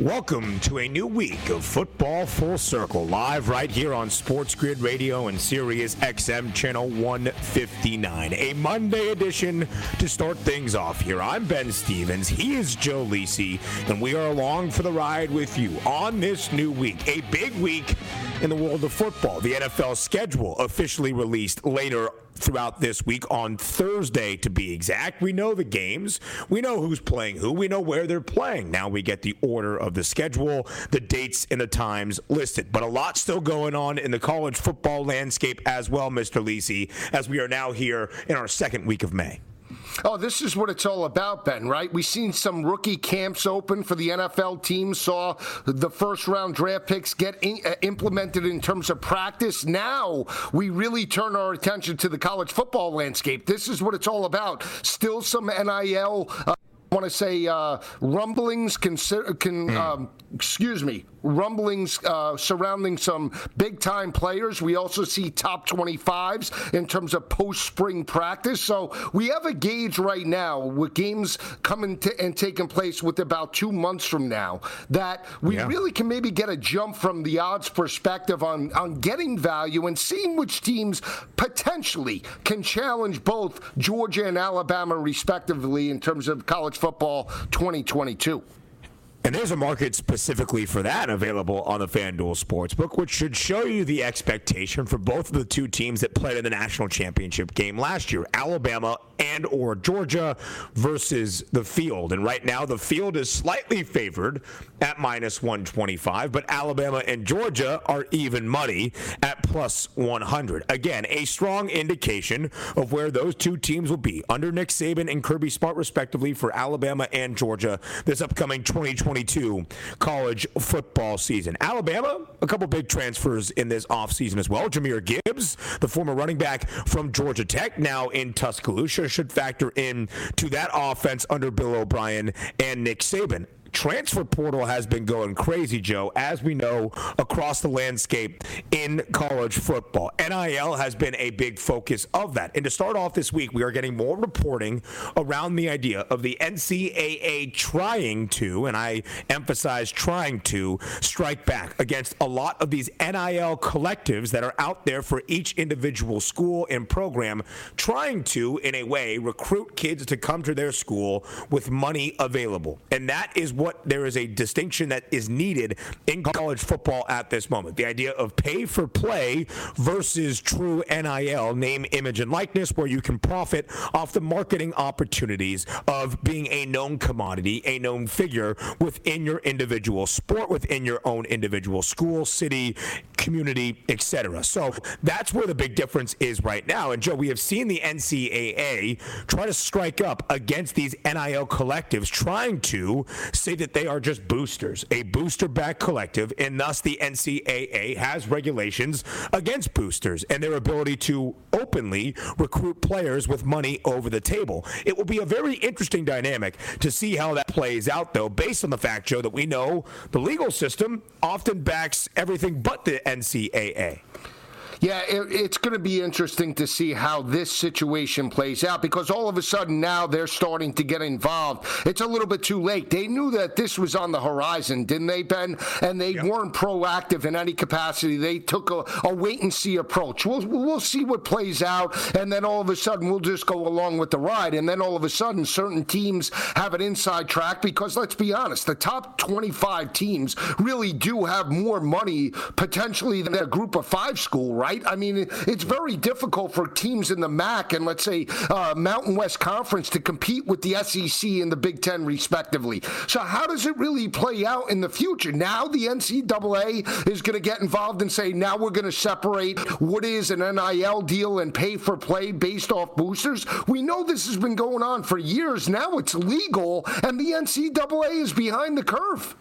Welcome to a new week of Football Full Circle, live right here on Sports Grid Radio and Sirius XM Channel 159. A Monday edition to start things off here. I'm Ben Stevens. He is Joe Lisi, and we are along for the ride with you on this new week. A big week in the world of football. The NFL schedule officially released later throughout this week on Thursday to be exact. We know the games, we know who's playing who, we know where they're playing. Now we get the order of the schedule, the dates and the times listed. But a lot still going on in the college football landscape as well, Mr. Lisi, as we are now here in our second week of May. Oh, this is what it's all about, Ben, right? We've seen some rookie camps open for the NFL teams, saw the first round draft picks get in, uh, implemented in terms of practice. Now we really turn our attention to the college football landscape. This is what it's all about. Still some NIL. Uh, I want to say uh, rumblings can, can mm. um, excuse me rumblings uh, surrounding some big time players. We also see top 25s in terms of post spring practice. So we have a gauge right now with games coming to, and taking place with about two months from now that we yeah. really can maybe get a jump from the odds perspective on, on getting value and seeing which teams potentially can challenge both Georgia and Alabama respectively in terms of college football 2022. And there's a market specifically for that available on the FanDuel Sportsbook, which should show you the expectation for both of the two teams that played in the national championship game last year, Alabama and or Georgia versus the field. And right now the field is slightly favored at minus 125, but Alabama and Georgia are even money at plus 100. Again, a strong indication of where those two teams will be under Nick Saban and Kirby Smart respectively for Alabama and Georgia this upcoming 2022 college football season. Alabama, a couple big transfers in this offseason as well. Jahmyr Gibbs, the former running back from Georgia Tech, now in Tuscaloosa, should factor in to that offense under Bill O'Brien and Nick Saban transfer portal has been going crazy, Joe, as we know across the landscape in college football. NIL has been a big focus of that. And to start off this week, we are getting more reporting around the idea of the NCAA trying to, and I emphasize trying to, strike back against a lot of these NIL collectives that are out there for each individual school and program, trying to, in a way, recruit kids to come to their school with money available. And that is what what there is a distinction that is needed in college football at this moment. The idea of pay for play versus true NIL, name, image, and likeness, where you can profit off the marketing opportunities of being a known commodity, a known figure within your individual sport, within your own individual school, city, community, etc. So that's where the big difference is right now. And Joe, we have seen the NCAA try to strike up against these NIL collectives, trying to say that they are just boosters, a booster back collective, and thus the NCAA has regulations against boosters and their ability to openly recruit players with money over the table. It will be a very interesting dynamic to see how that plays out, though, based on the fact, Joe, that we know the legal system often backs everything but the NCAA. Yeah, it, it's going to be interesting to see how this situation plays out because all of a sudden now they're starting to get involved. It's a little bit too late. They knew that this was on the horizon, didn't they, Ben? And they yep. weren't proactive in any capacity. They took a, a wait and see approach. We'll, we'll see what plays out, and then all of a sudden we'll just go along with the ride. And then all of a sudden, certain teams have an inside track because let's be honest, the top 25 teams really do have more money potentially than a group of five school, right? I mean, it's very difficult for teams in the MAC and let's say uh, Mountain West Conference to compete with the SEC and the Big Ten, respectively. So, how does it really play out in the future? Now, the NCAA is going to get involved and say, now we're going to separate what is an NIL deal and pay for play based off boosters. We know this has been going on for years. Now it's legal, and the NCAA is behind the curve.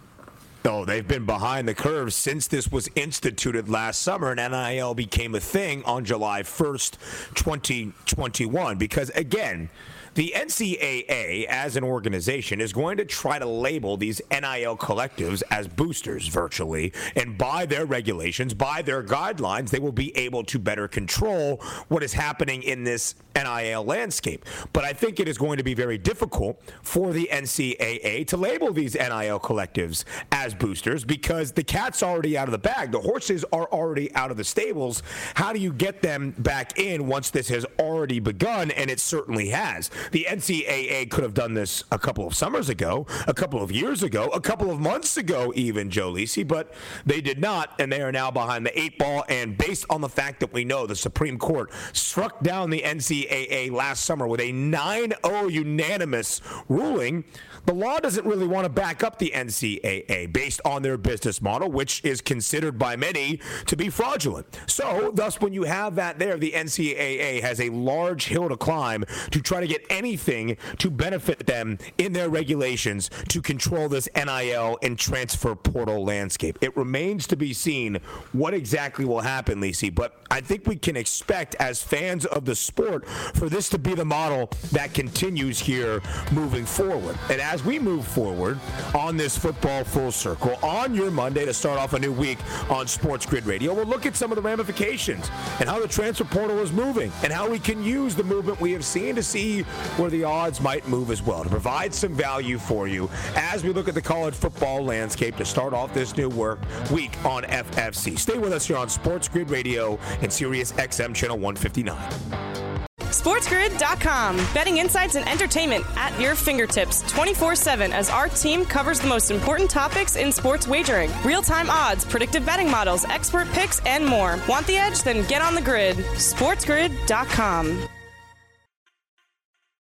No, they've been behind the curve since this was instituted last summer and NIL became a thing on July 1st, 2021. Because again, the NCAA, as an organization, is going to try to label these NIL collectives as boosters virtually. And by their regulations, by their guidelines, they will be able to better control what is happening in this NIL landscape. But I think it is going to be very difficult for the NCAA to label these NIL collectives as boosters because the cat's already out of the bag. The horses are already out of the stables. How do you get them back in once this has already begun? And it certainly has. The NCAA could have done this a couple of summers ago, a couple of years ago, a couple of months ago, even, Joe Lisi, but they did not, and they are now behind the eight ball. And based on the fact that we know the Supreme Court struck down the NCAA last summer with a 9 0 unanimous ruling, the law doesn't really want to back up the NCAA based on their business model, which is considered by many to be fraudulent. So, thus, when you have that there, the NCAA has a large hill to climb to try to get anything to benefit them in their regulations to control this NIL and transfer portal landscape. It remains to be seen what exactly will happen, Lisi, but I think we can expect as fans of the sport for this to be the model that continues here moving forward. And as as we move forward on this football full circle on your Monday to start off a new week on Sports Grid Radio, we'll look at some of the ramifications and how the transfer portal is moving and how we can use the movement we have seen to see where the odds might move as well to provide some value for you as we look at the college football landscape to start off this new work week on FFC. Stay with us here on Sports Grid Radio and Sirius XM Channel 159. SportsGrid.com. Betting insights and entertainment at your fingertips 24 7 as our team covers the most important topics in sports wagering real time odds, predictive betting models, expert picks, and more. Want the edge? Then get on the grid. SportsGrid.com.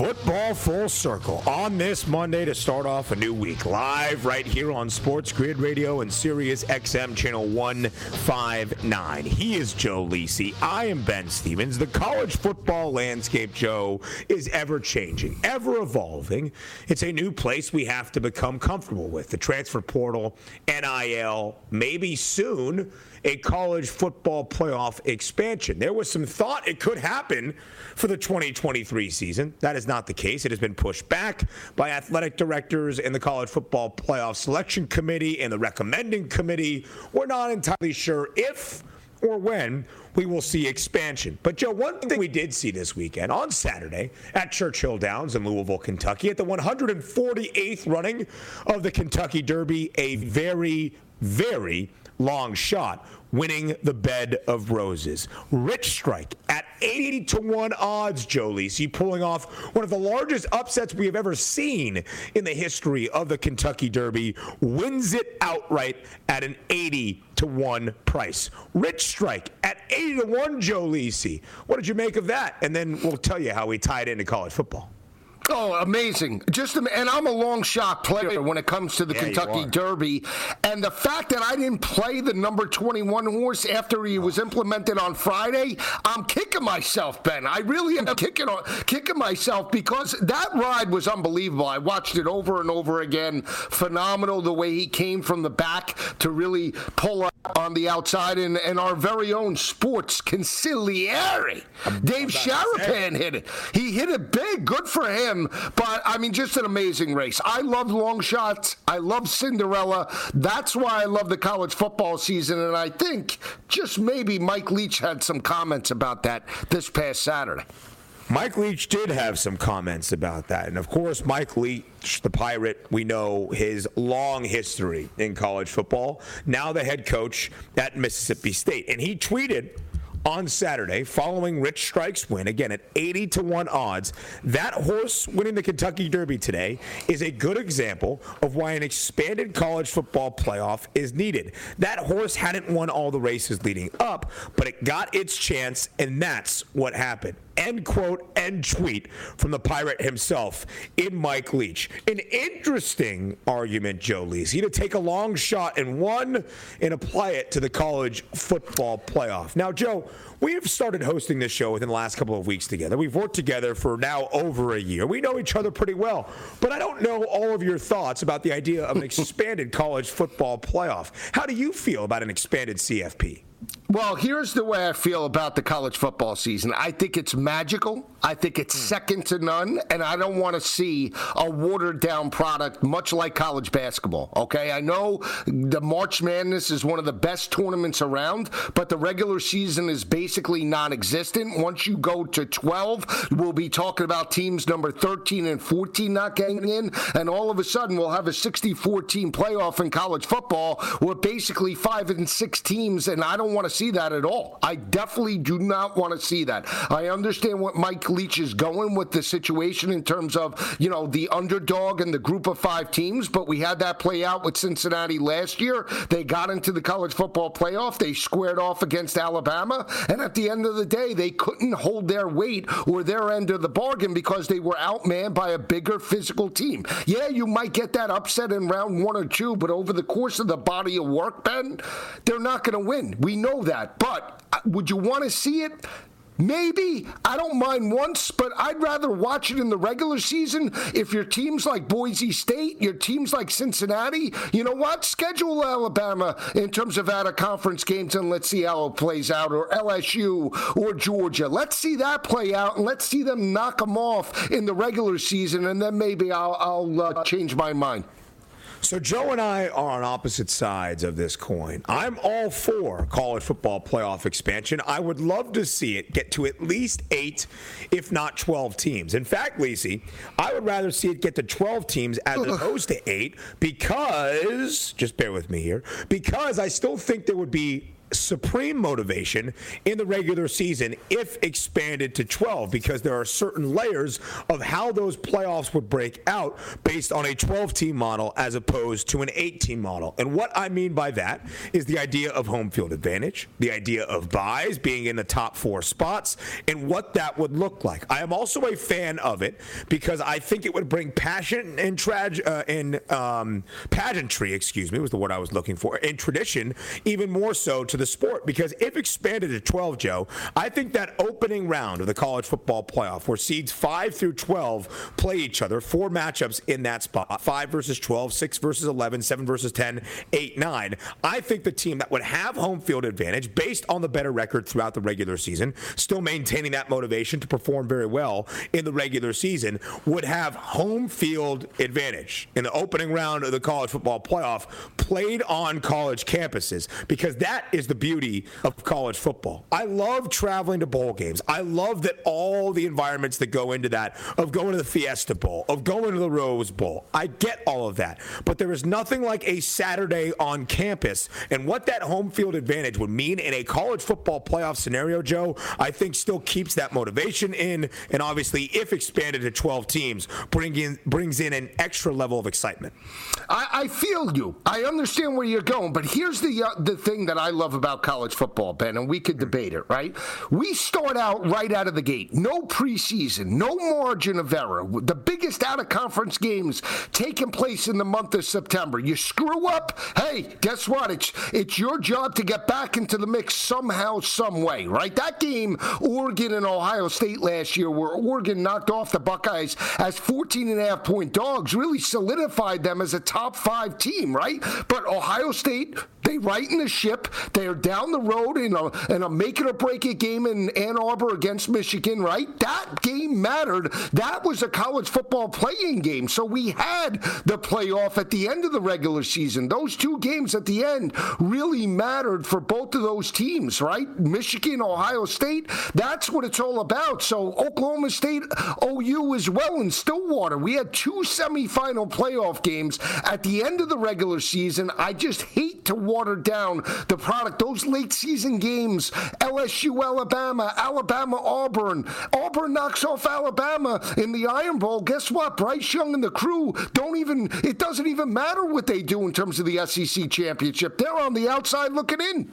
Football full circle on this Monday to start off a new week. Live right here on Sports Grid Radio and Sirius XM channel 159. He is Joe Lisi. I am Ben Stevens. The college football landscape, Joe, is ever changing, ever evolving. It's a new place we have to become comfortable with. The transfer portal, NIL, maybe soon a college football playoff expansion. There was some thought it could happen for the 2023 season. That is not the case. It has been pushed back by athletic directors and the college football playoff selection committee and the recommending committee. We're not entirely sure if or when we will see expansion. But, Joe, one thing we did see this weekend on Saturday at Churchill Downs in Louisville, Kentucky, at the 148th running of the Kentucky Derby, a very, very long shot winning the bed of roses. Rich Strike at 80 to 1 odds, Joe Lisi, pulling off one of the largest upsets we have ever seen in the history of the Kentucky Derby, wins it outright at an 80 to 1 price. Rich Strike at 80 to 1, Joe Lisi. What did you make of that? And then we'll tell you how we tie it into college football. Oh, amazing! Just and I'm a long shot player when it comes to the yeah, Kentucky Derby, and the fact that I didn't play the number 21 horse after he was implemented on Friday, I'm kicking myself, Ben. I really am kicking kicking myself because that ride was unbelievable. I watched it over and over again. Phenomenal the way he came from the back to really pull up on the outside, and, and our very own sports consigliere, Dave Sharapan hit it. He hit it big. Good for him. But I mean, just an amazing race. I love long shots. I love Cinderella. That's why I love the college football season. And I think just maybe Mike Leach had some comments about that this past Saturday. Mike Leach did have some comments about that. And of course, Mike Leach, the Pirate, we know his long history in college football, now the head coach at Mississippi State. And he tweeted on Saturday following Rich Strike's win, again at 80 to 1 odds. That horse winning the Kentucky Derby today is a good example of why an expanded college football playoff is needed. That horse hadn't won all the races leading up, but it got its chance, and that's what happened end quote, end tweet from the pirate himself in Mike Leach. An interesting argument, Joe Lisi, to take a long shot and one and apply it to the college football playoff. Now, Joe, we have started hosting this show within the last couple of weeks together. We've worked together for now over a year. We know each other pretty well, but I don't know all of your thoughts about the idea of an expanded college football playoff. How do you feel about an expanded CFP? Well, here's the way I feel about the college football season. I think it's magical. I think it's hmm. second to none, and I don't want to see a watered down product, much like college basketball. Okay, I know the March Madness is one of the best tournaments around, but the regular season is basically non existent. Once you go to 12, we'll be talking about teams number 13 and 14 not getting in, and all of a sudden we'll have a 64 team playoff in college football with basically five and six teams, and I don't want to see that at all. I definitely do not want to see that. I understand what Mike Leach is going with the situation in terms of, you know, the underdog and the group of five teams, but we had that play out with Cincinnati last year. They got into the college football playoff. They squared off against Alabama. And at the end of the day, they couldn't hold their weight or their end of the bargain because they were outmanned by a bigger physical team. Yeah, you might get that upset in round one or two, but over the course of the body of work, Ben, they're not going to win. We know that. But uh, would you want to see it? Maybe. I don't mind once, but I'd rather watch it in the regular season. If your teams like Boise State, your teams like Cincinnati, you know what? Schedule Alabama in terms of out of conference games and let's see how it plays out, or LSU or Georgia. Let's see that play out and let's see them knock them off in the regular season, and then maybe I'll, I'll uh, change my mind. So Joe and I are on opposite sides of this coin. I'm all for college football playoff expansion. I would love to see it get to at least eight, if not 12 teams. In fact, Lisi, I would rather see it get to 12 teams as opposed to eight because, just bear with me here, because I still think there would be supreme motivation in the regular season if expanded to 12 because there are certain layers of how those playoffs would break out based on a 12 team model as opposed to an 18 model. And what I mean by that is the idea of home field advantage, the idea of buys being in the top four spots, and what that would look like. I am also a fan of it because I think it would bring passion and trage uh, um, pageantry, excuse me, was the word I was looking for, and tradition even more so to the sport. Because if expanded to 12, Joe, I think that opening round of the college football playoff, where seeds 5 through 12 play each other, four matchups in that spot 5 versus 12, 6 versus 11, 7 versus 10, 8, 9. I think the team that would have home field advantage based on the better record throughout the regular season, still maintaining that motivation to perform very well in the regular season, would have home field advantage in the opening round of the college football playoff played on college campuses because that is the beauty of college football. I love traveling to bowl games. I love that all the environments that go into that of going to the Fiesta Bowl, of going to the Rose Bowl. I get all of that. But there is nothing like a Saturday on campus and what that home field advantage would mean in a college football playoff scenario, Joe, I think still keeps that motivation in and obviously if expanded to 12 teams bring in, brings in an extra level of excitement. I, I feel you. I understand where you're going, but here's the uh, the thing that I love about college football, Ben, and we could mm-hmm. debate it, right? We start out right out of the gate. No preseason, no margin of error. The biggest out of conference games taking place in the month of September. You screw up, hey, guess what? It's it's your job to get back into the mix somehow, some way, right? That game, Oregon and Ohio State last year, where Oregon knocked off the Buckeyes as 14 and a half point dogs, really solidified them as a top five team, right? But Ohio State, they right in the ship. They are down the road in a, in a make it or break it game in Ann Arbor against Michigan, right? That game mattered. That was a college football playing game. So we had the playoff at the end of the regular season. Those two games at the end really mattered for both of those teams, right? Michigan, Ohio State, that's what it's all about. So Oklahoma State, OU as well in Stillwater. We had two semifinal playoff games at the end of the regular season. I just hate to water down the product. Those late season games, LSU, Alabama, Alabama, Auburn. Auburn knocks off Alabama in the Iron Bowl. Guess what? Bryce Young and the crew don't even, it doesn't even matter what they do in terms of the SEC championship. They're on the outside looking in.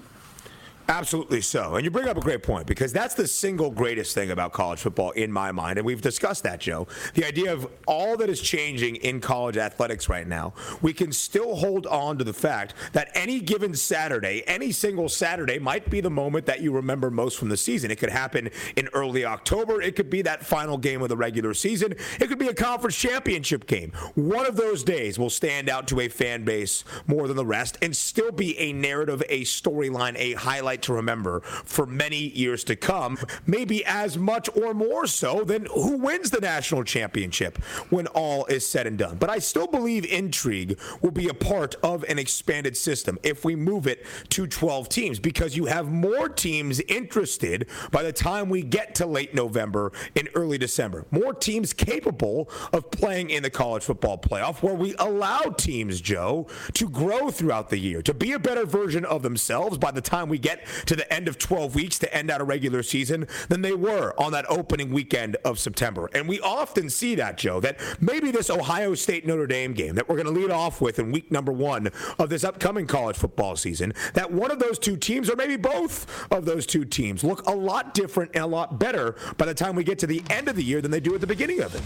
Absolutely so. And you bring up a great point because that's the single greatest thing about college football in my mind. And we've discussed that, Joe. The idea of all that is changing in college athletics right now, we can still hold on to the fact that any given Saturday, any single Saturday might be the moment that you remember most from the season. It could happen in early October. It could be that final game of the regular season. It could be a conference championship game. One of those days will stand out to a fan base more than the rest and still be a narrative, a storyline, a highlight to remember for many years to come, maybe as much or more so than who wins the national championship when all is said and done. But I still believe intrigue will be a part of an expanded system if we move it to 12 teams because you have more teams interested by the time we get to late November and early December. More teams capable of playing in the college football playoff where we allow teams, Joe, to grow throughout the year, to be a better version of themselves by the time we get to the end of 12 weeks to end out a regular season than they were on that opening weekend of September. And we often see that, Joe, that maybe this Ohio State Notre Dame game that we're going to lead off with in week number one of this upcoming college football season, that one of those two teams, or maybe both of those two teams, look a lot different and a lot better by the time we get to the end of the year than they do at the beginning of it.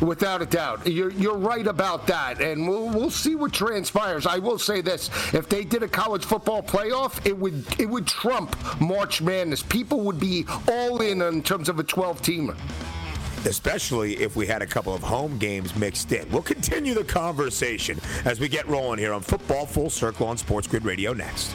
Without a doubt, you're you're right about that, and we'll we'll see what transpires. I will say this: if they did a college football playoff, it would it would trump March Madness. People would be all in in terms of a 12 teamer especially if we had a couple of home games mixed in. We'll continue the conversation as we get rolling here on Football Full Circle on Sports Grid Radio next.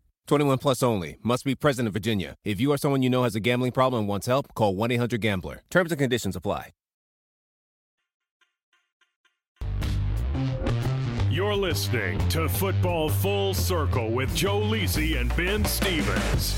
21 plus only. Must be present in Virginia. If you or someone you know has a gambling problem and wants help, call 1 800 Gambler. Terms and conditions apply. You're listening to Football Full Circle with Joe Lisi and Ben Stevens.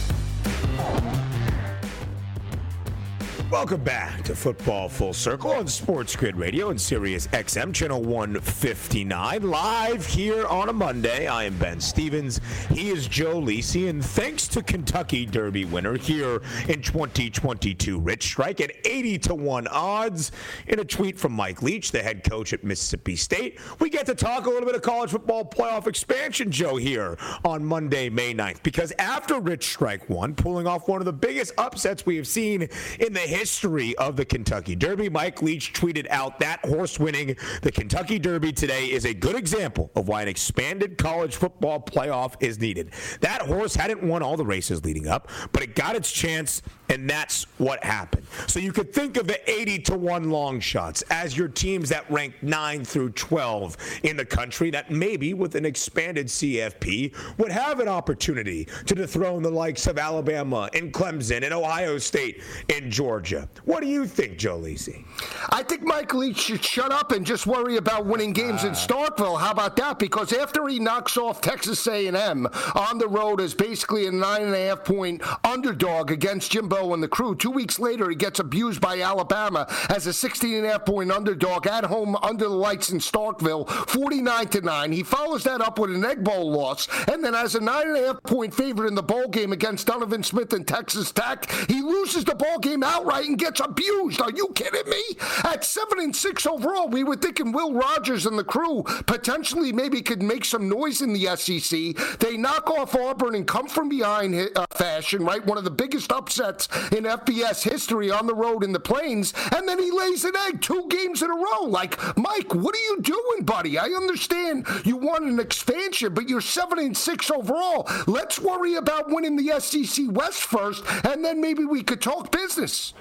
Welcome back to Football Full Circle on Sports Grid Radio and Sirius XM Channel 159. Live here on a Monday. I am Ben Stevens. He is Joe Lisi. And thanks to Kentucky Derby winner here in 2022, Rich Strike at 80 to 1 odds. In a tweet from Mike Leach, the head coach at Mississippi State, we get to talk a little bit of college football playoff expansion, Joe, here on Monday, May 9th. Because after Rich Strike won, pulling off one of the biggest upsets we have seen in the history history of the Kentucky Derby. Mike Leach tweeted out that horse winning the Kentucky Derby today is a good example of why an expanded college football playoff is needed. That horse hadn't won all the races leading up, but it got its chance, and that's what happened. So you could think of the 80 to 1 long shots as your teams that rank 9 through 12 in the country that maybe with an expanded CFP would have an opportunity to dethrone the likes of Alabama and Clemson and Ohio State and Georgia. What do you think, Joe Lisi? I think Mike Leach should shut up and just worry about winning games uh, in Starkville. How about that? Because after he knocks off Texas A&M on the road as basically a nine and a half point underdog against Jimbo and the crew, two weeks later he gets abused by Alabama as a 16 and a half point underdog at home under the lights in Starkville, 49 to nine. He follows that up with an Egg Bowl loss, and then as a nine and a half point favorite in the bowl game against Donovan Smith and Texas Tech, he loses the ball game outright and gets abused. Are you kidding me? At seven and six overall, we were thinking Will Rogers and the crew potentially maybe could make some noise in the SEC. They knock off Auburn and come from behind uh, fashion, right? One of the biggest upsets in FBS history on the road in the plains, and then he lays an egg two games in a row. Like, Mike, what are you doing, buddy? I understand you want an expansion, but you're seven and six overall. Let's worry about winning the SEC West first, and then maybe we could talk business.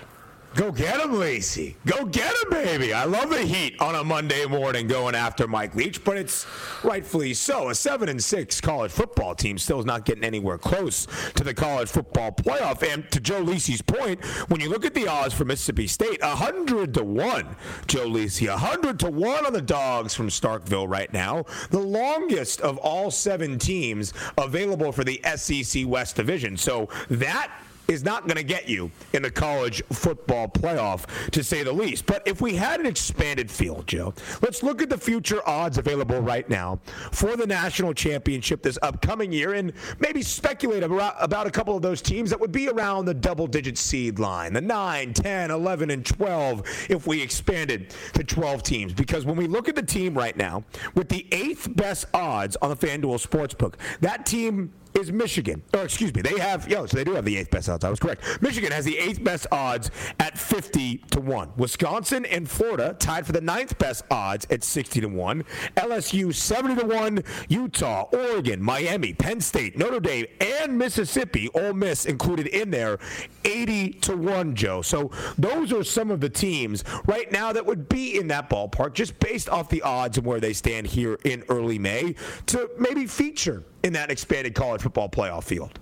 Go get him, Lisi. Go get him, baby. I love the heat on a Monday morning going after Mike Leach, but it's rightfully so. A seven and six college football team still is not getting anywhere close to the college football playoff. And to Joe Lisi's point, when you look at the odds for Mississippi State, hundred to one, Joe Lisi, hundred to one on the dogs from Starkville right now, the longest of all seven teams available for the SEC West Division. So that is not going to get you in the college football playoff, to say the least. But if we had an expanded field, Joe, let's look at the future odds available right now for the national championship this upcoming year and maybe speculate about, a couple of those teams that would be around the double digit seed line, the 9, 10, 11, and 12, if we expanded to 12 teams. Because when we look at the team right now, with the eighth best odds on the FanDuel Sportsbook, that team is Michigan. Or excuse me, they have yeah, so they do have the eighth best odds. I was correct. Michigan has the eighth best odds at 50 to 1. Wisconsin and Florida tied for the ninth best odds at 60 to 1. LSU 70 to 1. Utah, Oregon, Miami, Penn State, Notre Dame, and Mississippi, Ole Miss included in there, 80 to 1, Joe. So those are some of the teams right now that would be in that ballpark just based off the odds and where they stand here in early May to maybe feature in that expanded college football playoff field?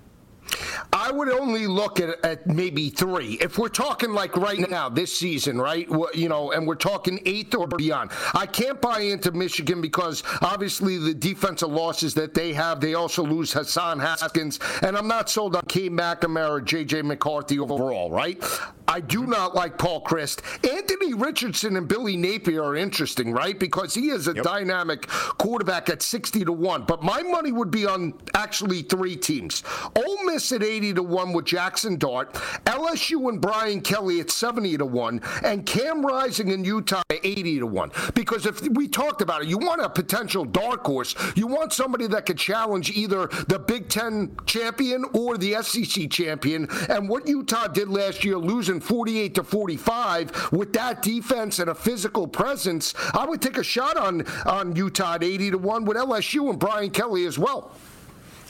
I would only look at, at maybe three. If we're talking like right now, this season, right? You know, and we're talking eighth or beyond. I can't buy into Michigan because obviously the defensive losses that they have, they also lose Hassan Haskins, and I'm not sold on Cade McNamara, J.J. McCarthy overall, right? I do not like Paul Chryst. Anthony Richardson and Billy Napier are interesting, right? Because he is a yep. dynamic quarterback at 60 to 1. But my money would be on actually three teams. Ole Miss at 80 to 1 with Jackson Dart, LSU and Brian Kelly at 70 to 1, and Cam Rising in Utah at 80 to 1. Because if we talked about it, you want a potential dark horse. You want somebody that could challenge either the Big Ten champion or the SEC champion. And what Utah did last year, losing 48 to 45 with that defense and a physical presence, I would take a shot on on Utah at 80 to 1 with LSU and Brian Kelly as well.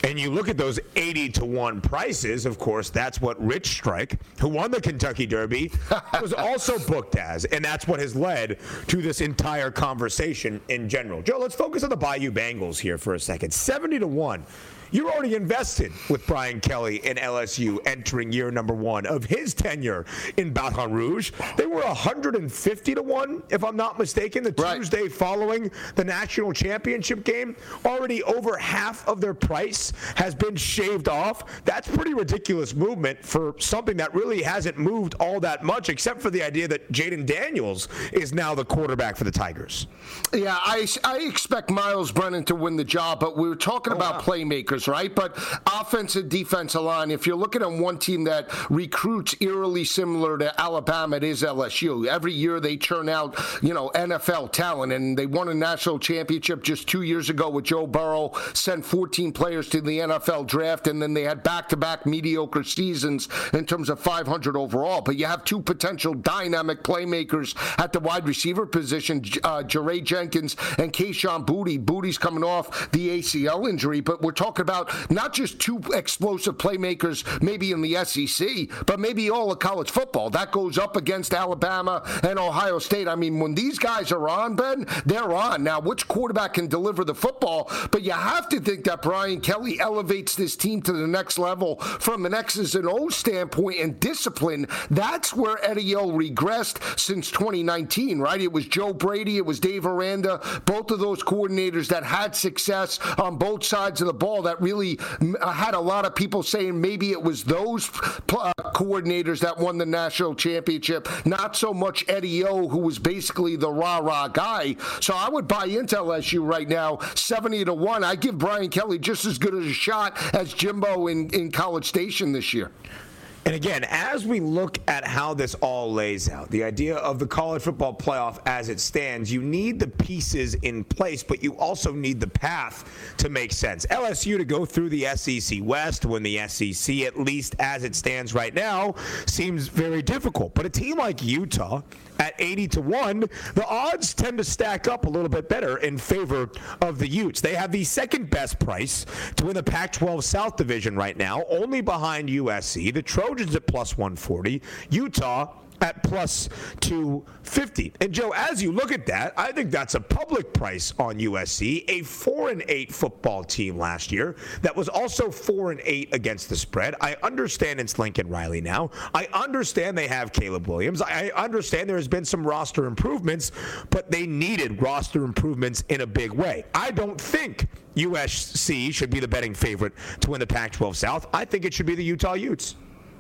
And you look at those 80 to 1 prices, of course, that's what Rich Strike, who won the Kentucky Derby, was also booked as. And that's what has led to this entire conversation in general. Joe, let's focus on the Bayou Bengals here for a second. 70 to 1. You're already invested with Brian Kelly in LSU entering year number one of his tenure in Baton Rouge. They were 150 to 1, if I'm not mistaken, the right. Tuesday following the national championship game. Already over half of their price has been shaved off. That's pretty ridiculous movement for something that really hasn't moved all that much, except for the idea that Jayden Daniels is now the quarterback for the Tigers. Yeah, I, I expect Myles Brennan to win the job, but we were talking oh, about wow. playmakers right? But offensive, defensive line, if you're looking at one team that recruits eerily similar to Alabama, it is LSU. Every year they churn out, you know, NFL talent, and they won a national championship just two years ago with Joe Burrow, sent 14 players to the NFL draft, and then they had back to back mediocre seasons in terms of 500 overall. But you have two potential dynamic playmakers at the wide receiver position, uh, Jenkins and Kayshon Boutte. Boutte's coming off the ACL injury, but we're talking about not just two explosive playmakers, maybe in the SEC, but maybe all of college football. That goes up against Alabama and Ohio State. I mean, when these guys are on, Ben, they're on. Now, which quarterback can deliver the football? But you have to think that Brian Kelly elevates this team to the next level from an X's and O's standpoint and discipline. That's where Eddie O regressed since 2019, right? It was Joe Brady, it was Dave Aranda, both of those coordinators that had success on both sides of the ball that really uh, had a lot of people saying maybe it was those uh, coordinators that won the national championship, not so much Eddie O, who was basically the rah rah guy. So I would buy into LSU right now, 70 to 1. I give Brian Kelly just as good a shot as Jimbo in, in College Station this year. And again, as we look at how this all lays out, the idea of the college football playoff as it stands, you need the pieces in place, but you also need the path to make sense. LSU to go through the SEC West when the SEC, at least as it stands right now, seems very difficult. But a team like Utah, at 80 to 1, the odds tend to stack up a little bit better in favor of the Utes. They have the second best price to win the Pac 12 South Division right now, only behind USC. The Trojans at plus 140, Utah at plus 250. And Joe, as you look at that, I think that's a public price on USC, a 4 and 8 football team last year that was also 4 and 8 against the spread. I understand it's Lincoln Riley now. I understand they have Caleb Williams. I understand there's been some roster improvements, but they needed roster improvements in a big way. I don't think USC should be the betting favorite to win the Pac 12 South. I think it should be the Utah Utes.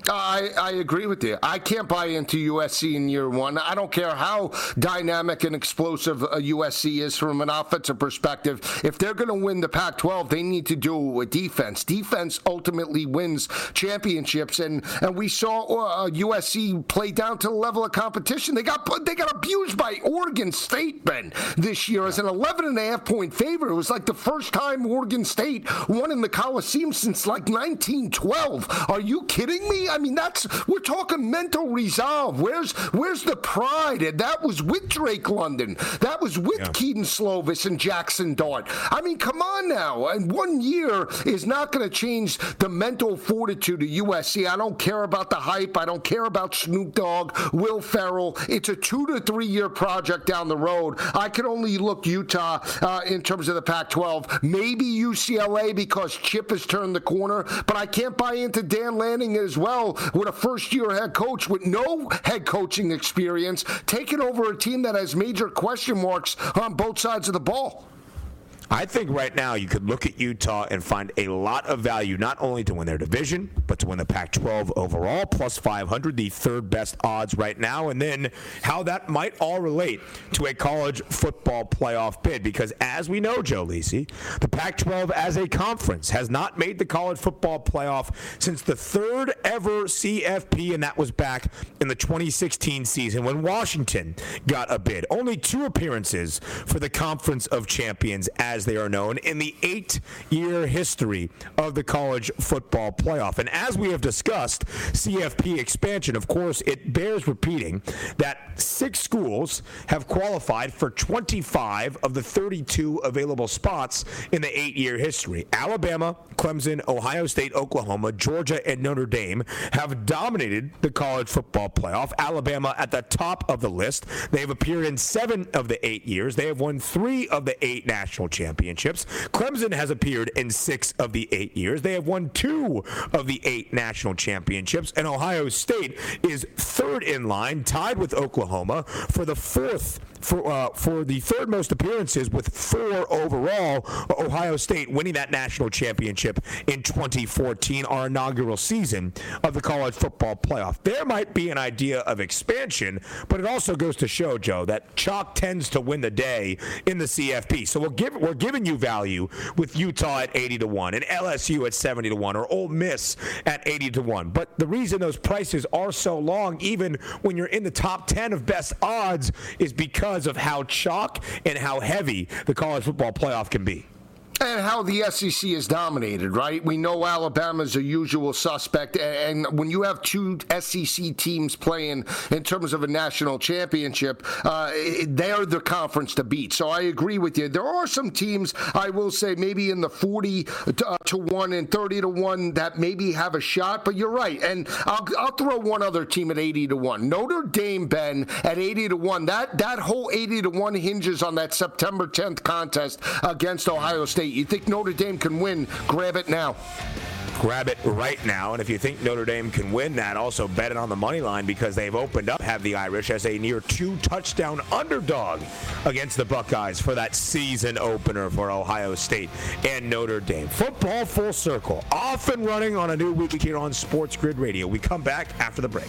I, I agree with you. I can't buy into USC in year one. I don't care how dynamic and explosive USC is from an offensive perspective. If they're going to win the Pac 12, they need to do it with defense. Defense ultimately wins championships. And, and we saw uh, USC play down to the level of competition. They got, they got abused by Oregon State, Ben, this year as an 11 and a half point favorite. It was like the first time Oregon State won in the Coliseum since like 1912. Are you kidding me? I mean, that's we're talking mental resolve. Where's where's the pride? And that was with Drake London. That was with yeah. Kedon Slovis and Jackson Dart. I mean, come on now. And one year is not going to change the mental fortitude of USC. I don't care about the hype. I don't care about Snoop Dogg, Will Ferrell. It's a two to three year project down the road. I can only look Utah uh, in terms of the Pac 12. Maybe UCLA because Chip has turned the corner, but I can't buy into Dan Lanning as well with a first year head coach with no head coaching experience taking over a team that has major question marks on both sides of the ball. I think right now you could look at Utah and find a lot of value not only to win their division, but to win the Pac 12 overall, plus 500, the third best odds right now, and then how that might all relate to a college football playoff bid. Because as we know, Joe Lisi, the Pac 12 as a conference has not made the college football playoff since the third ever CFP, and that was back in the 2016 season when Washington got a bid. Only two appearances for the Conference of Champions as as they are known, in the eight year history of the college football playoff. And as we have discussed, CFP expansion, of course, it bears repeating that six schools have qualified for 25 of the 32 available spots in the eight year history. Alabama, Clemson, Ohio State, Oklahoma, Georgia, and Notre Dame have dominated the college football playoff. Alabama at the top of the list. They have appeared in seven of the eight years. They have won three of the eight national championships championships. Clemson has appeared in six of the eight years. They have won two of the eight national championships. And Ohio State is third in line, tied with Oklahoma for the fourth for uh, for the third most appearances with four overall. Ohio State winning that national championship in 2014, our inaugural season of the college football playoff. There might be an idea of expansion, but it also goes to show, Joe, that chalk tends to win the day in the CFP. So we'll give we're giving you value with Utah at 80 to one and LSU at 70 to one or Ole Miss at 80 to one. But the reason those prices are so long, even when you're in the top 10 of best odds, is because because of how chalk and how heavy the college football playoff can be and how the SEC is dominated, right? We know Alabama's a usual suspect, and when you have two SEC teams playing in terms of a national championship, uh, they're the conference to beat. So I agree with you. There are some teams, I will say, maybe in the 40 to, uh, to 1 and 30 to 1 that maybe have a shot, but you're right. And I'll, I'll throw one other team at 80 to 1. Notre Dame, Ben, at 80 to 1. That, that whole 80 to 1 hinges on that September 10th contest against Ohio State. You think Notre Dame can win? Grab it now grab it right now. And if you think Notre Dame can win that, also bet it on the money line because they've opened up, have the Irish as a near two touchdown underdog against the Buckeyes for that season opener for Ohio State and Notre Dame. Football full circle, off and running on a new week here on Sports Grid Radio. We come back after the break.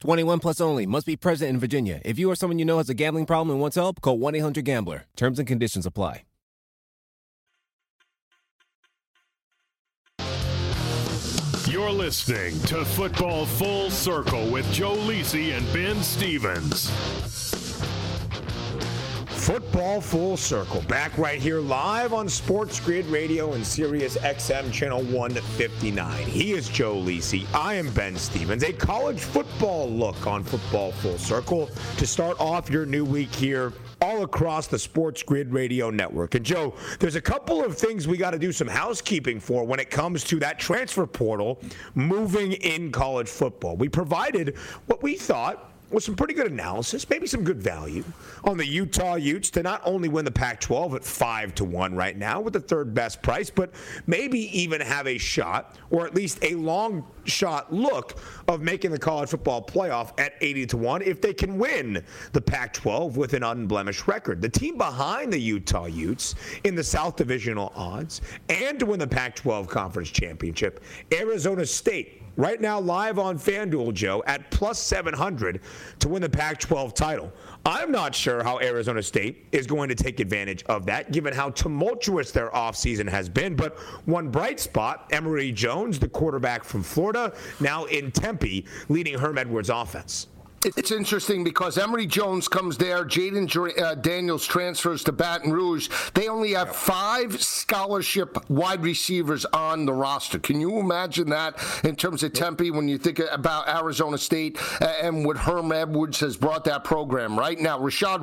21 plus only. Must be present in Virginia. If you or someone you know has a gambling problem and wants help, call 1 800 Gambler. Terms and conditions apply. You're listening to Football Full Circle with Joe Lisi and Ben Stevens. Football Full Circle, back right here live on Sports Grid Radio and Sirius XM Channel 159. He is Joe Lisi. I am Ben Stevens. A college football look on Football Full Circle to start off your new week here all across the Sports Grid Radio network. And Joe, there's a couple of things we got to do some housekeeping for when it comes to that transfer portal moving in college football. We provided what we thought with some pretty good analysis, maybe some good value on the Utah Utes to not only win the Pac 12 at 5 to 1 right now with the third best price, but maybe even have a shot or at least a long shot look of making the college football playoff at 80 to 1 if they can win the Pac 12 with an unblemished record. The team behind the Utah Utes in the South Divisional odds and to win the Pac 12 Conference Championship, Arizona State right now live on FanDuel, Joe, at plus 700 to win the Pac 12 title. I'm not sure how Arizona State is going to take advantage of that, given how tumultuous their offseason has been. But one bright spot Emory Jones, the quarterback from Florida, now in Tempe, leading Herm Edwards' offense. It's interesting because Emory Jones comes there. Jayden uh, Daniels transfers to Baton Rouge. They only have five scholarship wide receivers on the roster. Can you imagine that in terms of Tempe when you think about Arizona State and what Herm Edwards has brought that program right now? Rachaad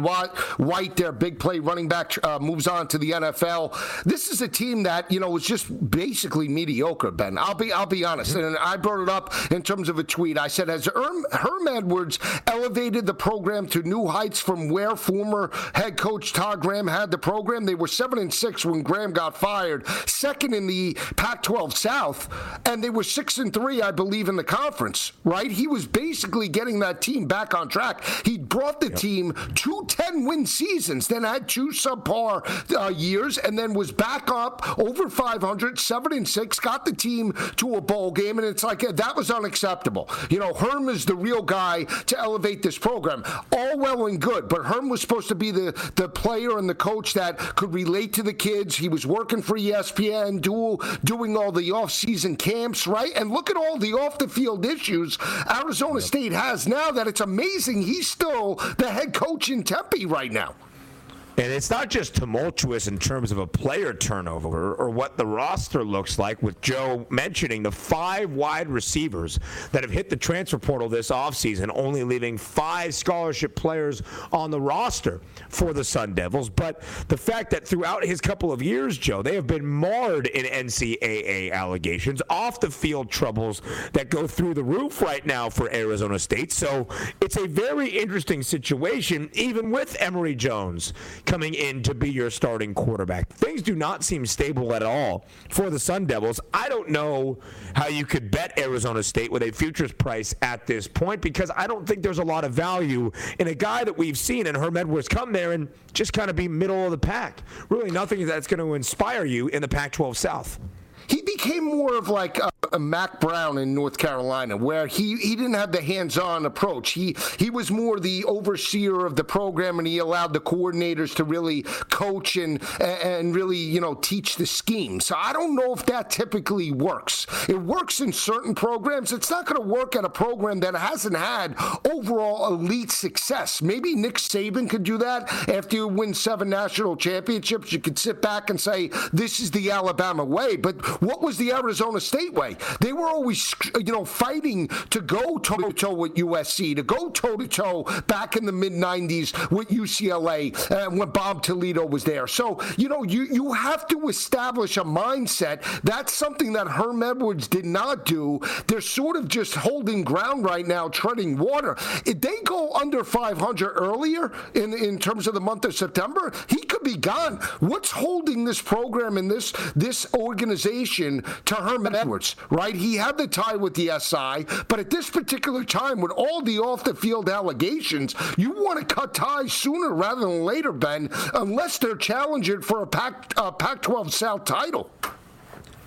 White, their big play running back, uh, moves on to the NFL. This is a team that you know was just basically mediocre. Ben, I'll be I'll be honest, and I brought it up in terms of a tweet. I said, as Herm, Herm Edwards elevated the program to new heights from where former head coach Todd Graham had the program. They were seven and six when Graham got fired, second in the Pac-12 South, and they were six and three, I believe, in the conference. Right? He was basically getting that team back on track. He brought the yep. team to 10 win seasons, then had two subpar uh, years, and then was back up over 500, seven and six, got the team to a bowl game, and it's like that was unacceptable. You know, Herm is the real guy to elevate this program. All well and good, but Herm was supposed to be the, the player and the coach that could relate to the kids. He was working for ESPN, dual, doing all the off-season camps, right? And look at all the off-the-field issues Arizona yep. State has now that it's amazing he's still the head coach in Tempe right now. And it's not just tumultuous in terms of a player turnover or what the roster looks like, with Joe mentioning the five wide receivers that have hit the transfer portal this offseason, only leaving five scholarship players on the roster for the Sun Devils. But the fact that throughout his couple of years, Joe, they have been marred in NCAA allegations, off the field troubles that go through the roof right now for Arizona State. So it's a very interesting situation, even with Emory Jones coming in to be your starting quarterback. Things do not seem stable at all for the Sun Devils. I don't know how you could bet Arizona State with a futures price at this point because I don't think there's a lot of value in a guy that we've seen and Herm Edwards come there and just kind of be middle of the pack. Really, nothing that's going to inspire you in the Pac 12 South he became more of like a, a, Mack Brown in North Carolina, where he, he didn't have the hands-on approach. He he was more the overseer of the program, and he allowed the coordinators to really coach and and really you know teach the scheme. So I don't know if that typically works. It works in certain programs. It's not going to work at a program that hasn't had overall elite success. Maybe Nick Saban could do that after you win seven national championships. You could sit back and say this is the Alabama way, but what was the Arizona State way? They were always, you know, fighting to go toe to toe with USC, to go toe to toe back in the mid 90s with UCLA uh, when Bob Toledo was there. So, you know, you, you have to establish a mindset. That's something that Herm Edwards did not do. They're sort of just holding ground right now, treading water. If they go under 500 earlier in, in terms of the month of September, he could be gone. What's holding this program and this, this organization? To Herman Edwards, right? He had the tie with the SI, but at this particular time, with all the off the field allegations, you want to cut ties sooner rather than later, Ben, unless they're challenging for a Pac, uh, Pac 12 South title.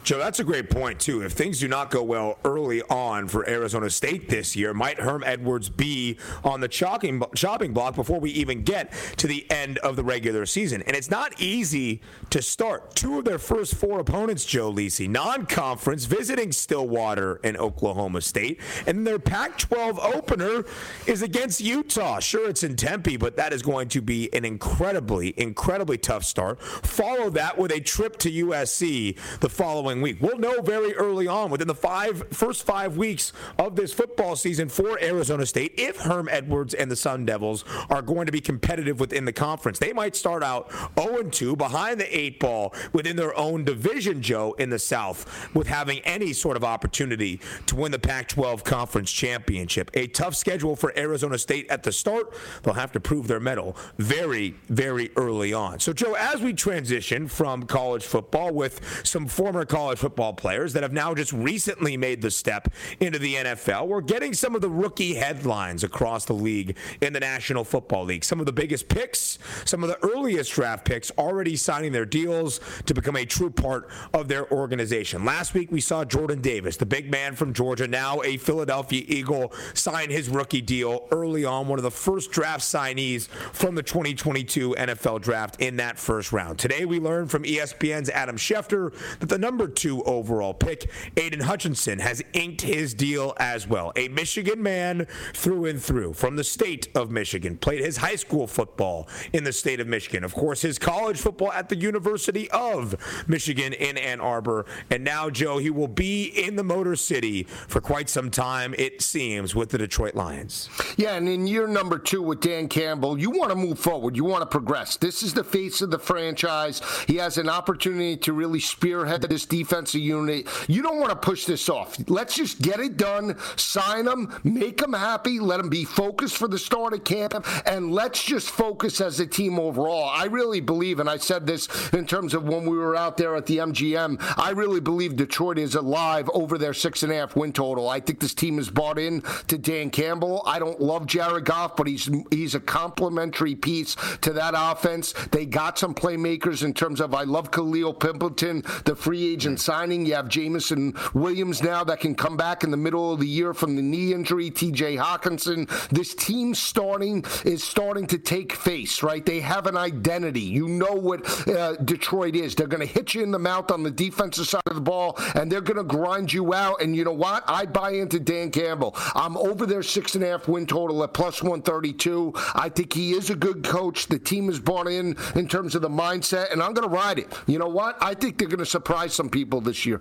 Joe, that's a great point, too. If things do not go well early on for Arizona State this year, might Herm Edwards be on the chopping, chopping block before we even get to the end of the regular season? And it's not easy to start. Two of their first four opponents, Joe Lisi, non conference, visiting Stillwater and Oklahoma State. And their Pac 12 opener is against Utah. Sure, it's in Tempe, but that is going to be an incredibly, incredibly tough start. Follow that with a trip to USC the following following week. We'll know very early on within the five first five weeks of this football season for Arizona State if Herm Edwards and the Sun Devils are going to be competitive within the conference. They might start out 0-2 behind the eight ball within their own division, Joe, in the South, with having any sort of opportunity to win the Pac-12 conference championship. A tough schedule for Arizona State at the start. They'll have to prove their mettle very, very early on. So, Joe, as we transition from college football with some former college college football players that have now just recently made the step into the NFL. We're getting some of the rookie headlines across the league in the National Football League. Some of the biggest picks, some of the earliest draft picks already signing their deals to become a true part of their organization. Last week we saw Jordan Davis, the big man from Georgia, now a Philadelphia Eagle, sign his rookie deal early on, one of the first draft signees from the 2022 NFL draft in that first round. Today we learned from ESPN's Adam Schefter that the number two overall pick. Aidan Hutchinson has inked his deal as well. A Michigan man through and through from the state of Michigan. Played his high school football in the state of Michigan. Of course, his college football at the University of Michigan in Ann Arbor. And now, Joe, he will be in the Motor City for quite some time, it seems, with the Detroit Lions. Yeah, and in year number two with Dan Campbell, you want to move forward. You want to progress. This is the face of the franchise. He has an opportunity to really spearhead this defense defensive unit. You don't want to push this off. Let's just get it done, sign them, make them happy, let them be focused for the start of camp, and let's just focus as a team overall. I really believe, and I said this in terms of when we were out there at the MGM, I really believe Detroit is alive over their six and a half win total. I think this team is bought in to Dan Campbell. I don't love Jared Goff, but he's he's a complementary piece to that offense. They got some playmakers in terms of I love Kalil Pimpleton, the free agent signing. You have Jameson Williams now that can come back in the middle of the year from the knee injury. TJ Hockenson. This team starting is starting to take face, right? They have an identity. You know what uh, Detroit is. They're going to hit you in the mouth on the defensive side of the ball, and they're going to grind you out. And you know what? I buy into Dan Campbell. I'm over their six and a half win total at plus 132. I think he is a good coach. The team is bought in in terms of the mindset, and I'm going to ride it. You know what? I think they're going to surprise some people people this year.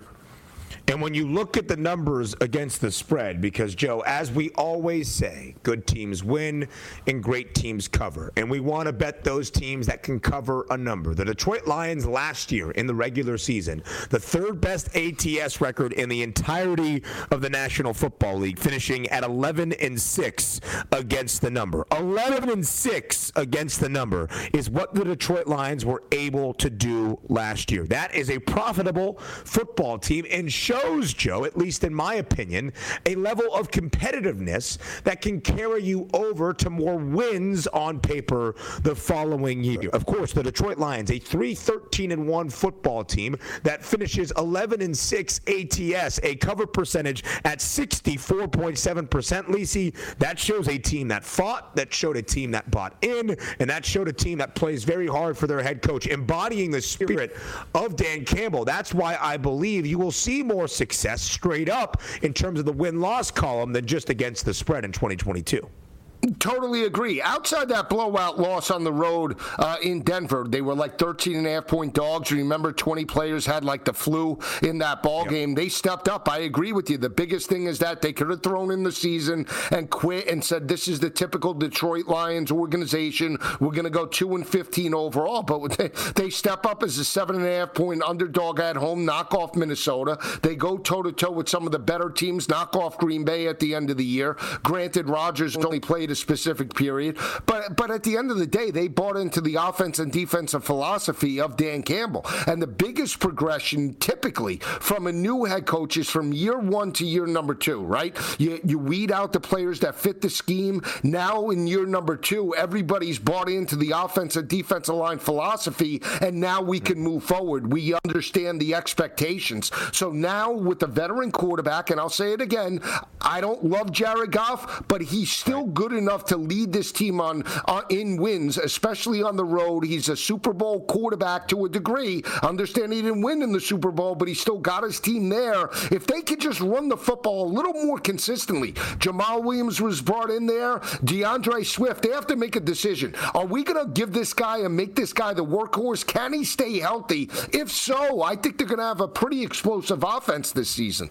And when you look at the numbers against the spread, because Joe, as we always say, good teams win and great teams cover. And we want to bet those teams that can cover a number. The Detroit Lions last year in the regular season, the third best ATS record in the entirety of the National Football League, finishing at 11 and 6 against the number. 11 and 6 against the number is what the Detroit Lions were able to do last year. That is a profitable football team and show shows, Joe, at least in my opinion, a level of competitiveness that can carry you over to more wins on paper the following year. Of course, the Detroit Lions, a 3 13 and 1 football team that finishes 11 and 6 ATS, a cover percentage at 64.7%. Lisi, that shows a team that fought, that showed a team that bought in, and that showed a team that plays very hard for their head coach, embodying the spirit of Dan Campbell. That's why I believe you will see more more success straight up in terms of the win loss column than just against the spread in 2022. Totally agree. Outside that blowout loss on the road uh, in Denver, they were like 13 and a half point dogs. Remember, 20 players had like the flu in that ball yep. game. They stepped up. I agree with you. The biggest thing is that they could have thrown in the season and quit and said, "This is the typical Detroit Lions organization. We're going to go two and 15 overall." But they, they step up as a seven and a half point underdog at home, knock off Minnesota. They go toe to toe with some of the better teams, knock off Green Bay at the end of the year. Granted, Rodgers only played a specific period. But but at the end of the day, they bought into the offense and defensive philosophy of Dan Campbell. And the biggest progression typically from a new head coach is from year one to year number two, right? You, you weed out the players that fit the scheme. Now in year number two, everybody's bought into the offense and defensive line philosophy, and now we can move forward. We understand the expectations. So now with the veteran quarterback, and I'll say it again, I don't love Jared Goff, but he's still good enough to lead this team on, on in wins, especially on the road. He's a Super Bowl quarterback to a degree. Understand he didn't win in the Super Bowl, but he still got his team there. If they could just run the football a little more consistently, Jamaal Williams was brought in there, D'Andre Swift, they have to make a decision. Are we going to give this guy and make this guy the workhorse? Can he stay healthy? If so, I think they're going to have a pretty explosive offense this season.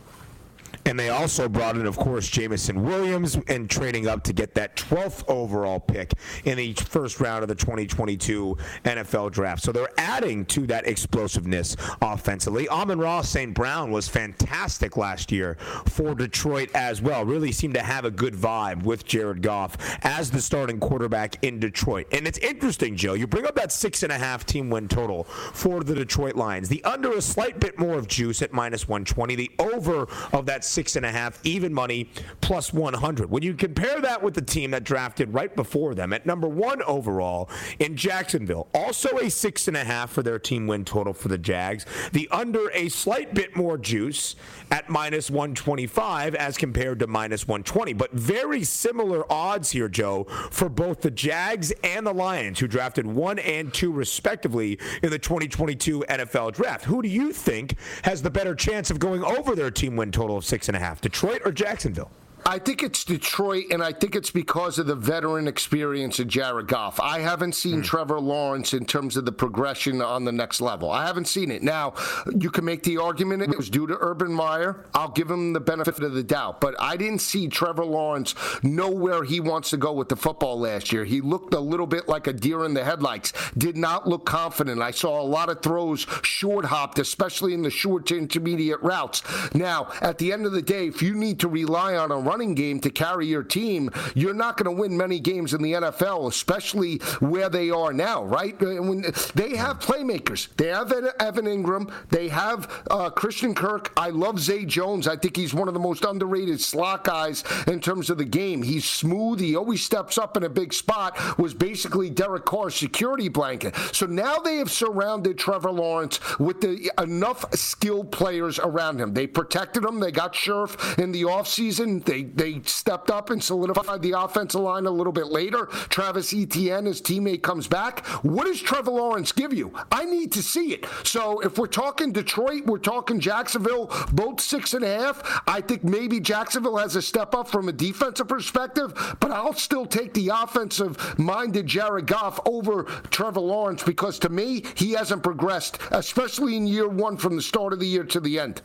And they also brought in, of course, Jameson Williams and trading up to get that 12th overall pick in the first round of the 2022 NFL draft. So they're adding to that explosiveness offensively. Amon-Ra St. Brown was fantastic last year for Detroit as well. Really seemed to have a good vibe with Jared Goff as the starting quarterback in Detroit. And it's interesting, Joe. You bring up that six and a half team win total for the Detroit Lions. The under a slight bit more of juice at minus 120. The over of that six and a half, even money, plus 100. When you compare that with the team that drafted right before them at number one overall in Jacksonville, also a six and a half for their team win total for the Jags. The under a slight bit more juice at minus 125 as compared to minus 120. But very similar odds here, Joe, for both the Jags and the Lions, who drafted one and two respectively in the 2022 NFL draft. Who do you think has the better chance of going over their team win total of six? and a half. Detroit or Jacksonville? I think it's Detroit, and I think it's because of the veteran experience of Jared Goff. I haven't seen mm. Trevor Lawrence in terms of the progression on the next level. I haven't seen it. Now, you can make the argument it was due to Urban Meyer. I'll give him the benefit of the doubt, but I didn't see Trevor Lawrence know where he wants to go with the football last year. He looked a little bit like a deer in the headlights, did not look confident. I saw a lot of throws short hopped, especially in the short to intermediate routes. Now, at the end of the day, if you need to rely on a run running game to carry your team, you're not going to win many games in the NFL, especially where they are now, right? Uh, when they have playmakers. They have Evan Engram, They have uh, Christian Kirk. I love Zay Jones. I think he's one of the most underrated slot guys in terms of the game. He's smooth. He always steps up in a big spot. Was basically Derek Carr's security blanket. So now they have surrounded Trevor Lawrence with the, enough skilled players around him. They protected him. They got Scherff in the offseason. They they stepped up and solidified the offensive line a little bit later. Travis Etienne, his teammate, comes back. What does Trevor Lawrence give you? I need to see it. So if we're talking Detroit, we're talking Jacksonville, both six and a half. I think maybe Jacksonville has a step up from a defensive perspective, but I'll still take the offensive minded Jared Goff over Trevor Lawrence because to me, he hasn't progressed, especially in year one from the start of the year to the end.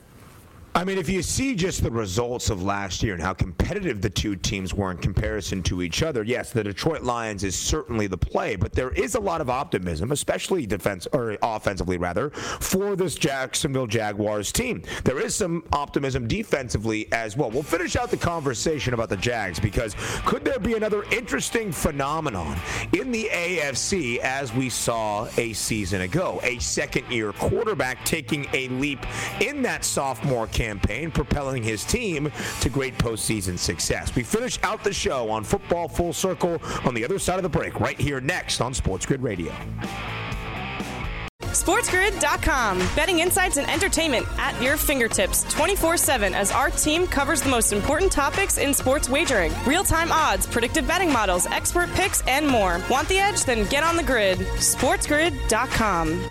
I mean, if you see just the results of last year and how competitive the two teams were in comparison to each other, yes, the Detroit Lions is certainly the play, but there is a lot of optimism, especially defense or offensively rather, for this Jacksonville Jaguars team. There is some optimism defensively as well. We'll finish out the conversation about the Jags because could there be another interesting phenomenon in the AFC as we saw a season ago? A second-year quarterback taking a leap in that sophomore campaign, propelling his team to great postseason success. We finish out the show on Football Full Circle on the other side of the break, right here next on Sports Grid Radio. SportsGrid.com. Betting insights and entertainment at your fingertips 24 7 as our team covers the most important topics in sports wagering real time odds, predictive betting models, expert picks, and more. Want the edge? Then get on the grid. SportsGrid.com.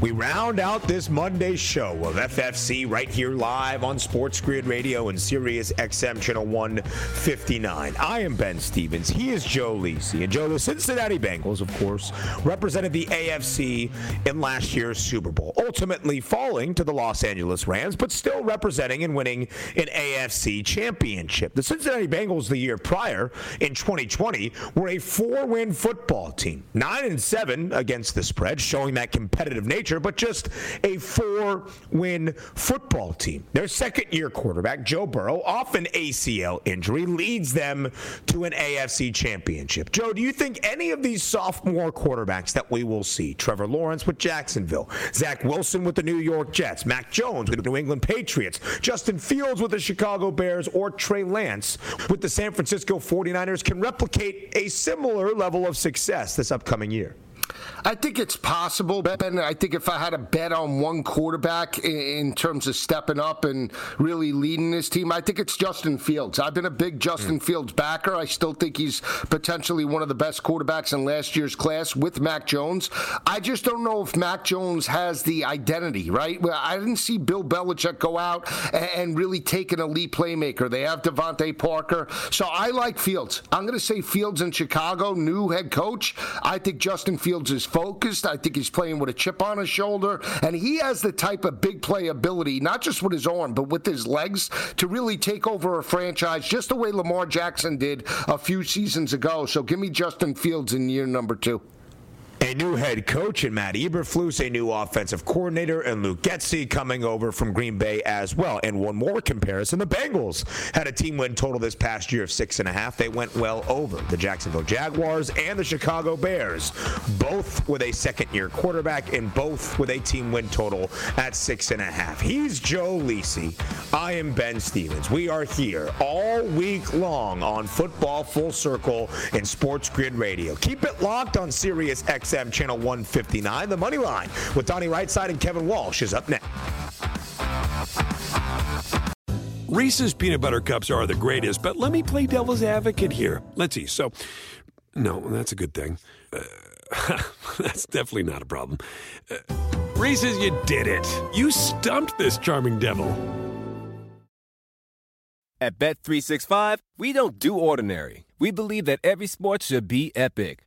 We round out this Monday show of FFC right here live on Sports Grid Radio and Sirius XM Channel 159. I am Ben Stevens. He is Joe Lisi. And Joe, the Cincinnati Bengals, of course, represented the AFC in last year's Super Bowl, ultimately falling to the Los Angeles Rams, but still representing and winning an AFC championship. The Cincinnati Bengals the year prior, in 2020, were a four-win football team. Nine and seven against the spread, showing that competitive nature but just a four win football team. Their second year quarterback, Joe Burrow, off an ACL injury, leads them to an AFC championship. Joe, do you think any of these sophomore quarterbacks that we will see, Trevor Lawrence with Jacksonville, Zach Wilson with the New York Jets, Mac Jones with the New England Patriots, Justin Fields with the Chicago Bears, or Trey Lance with the San Francisco 49ers can replicate a similar level of success this upcoming year? I think it's possible, Ben. I think if I had a bet on one quarterback in terms of stepping up and really leading this team, I think it's Justin Fields. I've been a big Justin mm. Fields backer. I still think he's potentially one of the best quarterbacks in last year's class with Mac Jones. I just don't know if Mac Jones has the identity, right? I didn't see Bill Belichick go out and really take an elite playmaker. They have DeVante Parker. So I like Fields. I'm going to say Fields in Chicago, new head coach. I think Justin Fields is focused. I think he's playing with a chip on his shoulder, and he has the type of big play ability, not just with his arm, but with his legs, to really take over a franchise, just the way Lamar Jackson did a few seasons ago. So give me Justin Fields in year number two. A new head coach in Matt Eberflus, a new offensive coordinator, and Luke Getsy coming over from Green Bay as well. And one more comparison: the Bengals had a team win total this past year of six and a half. They went well over the Jacksonville Jaguars and the Chicago Bears, both with a second-year quarterback and both with a team win total at six and a half. He's Joe Lisi. I am Ben Stevens. We are here all week long on Football Full Circle and Sports Grid Radio. Keep it locked on Sirius X. XM Channel 159. The Money Line with Donnie Rightside and Kevin Walsh is up next. Reese's peanut butter cups are the greatest, but let me play devil's advocate here. Let's see. So, no, that's a good thing. Uh, that's definitely not a problem. Uh, Reese's, you did it. You stumped this charming devil. At Bet365, we don't do ordinary. We believe that every sport should be epic.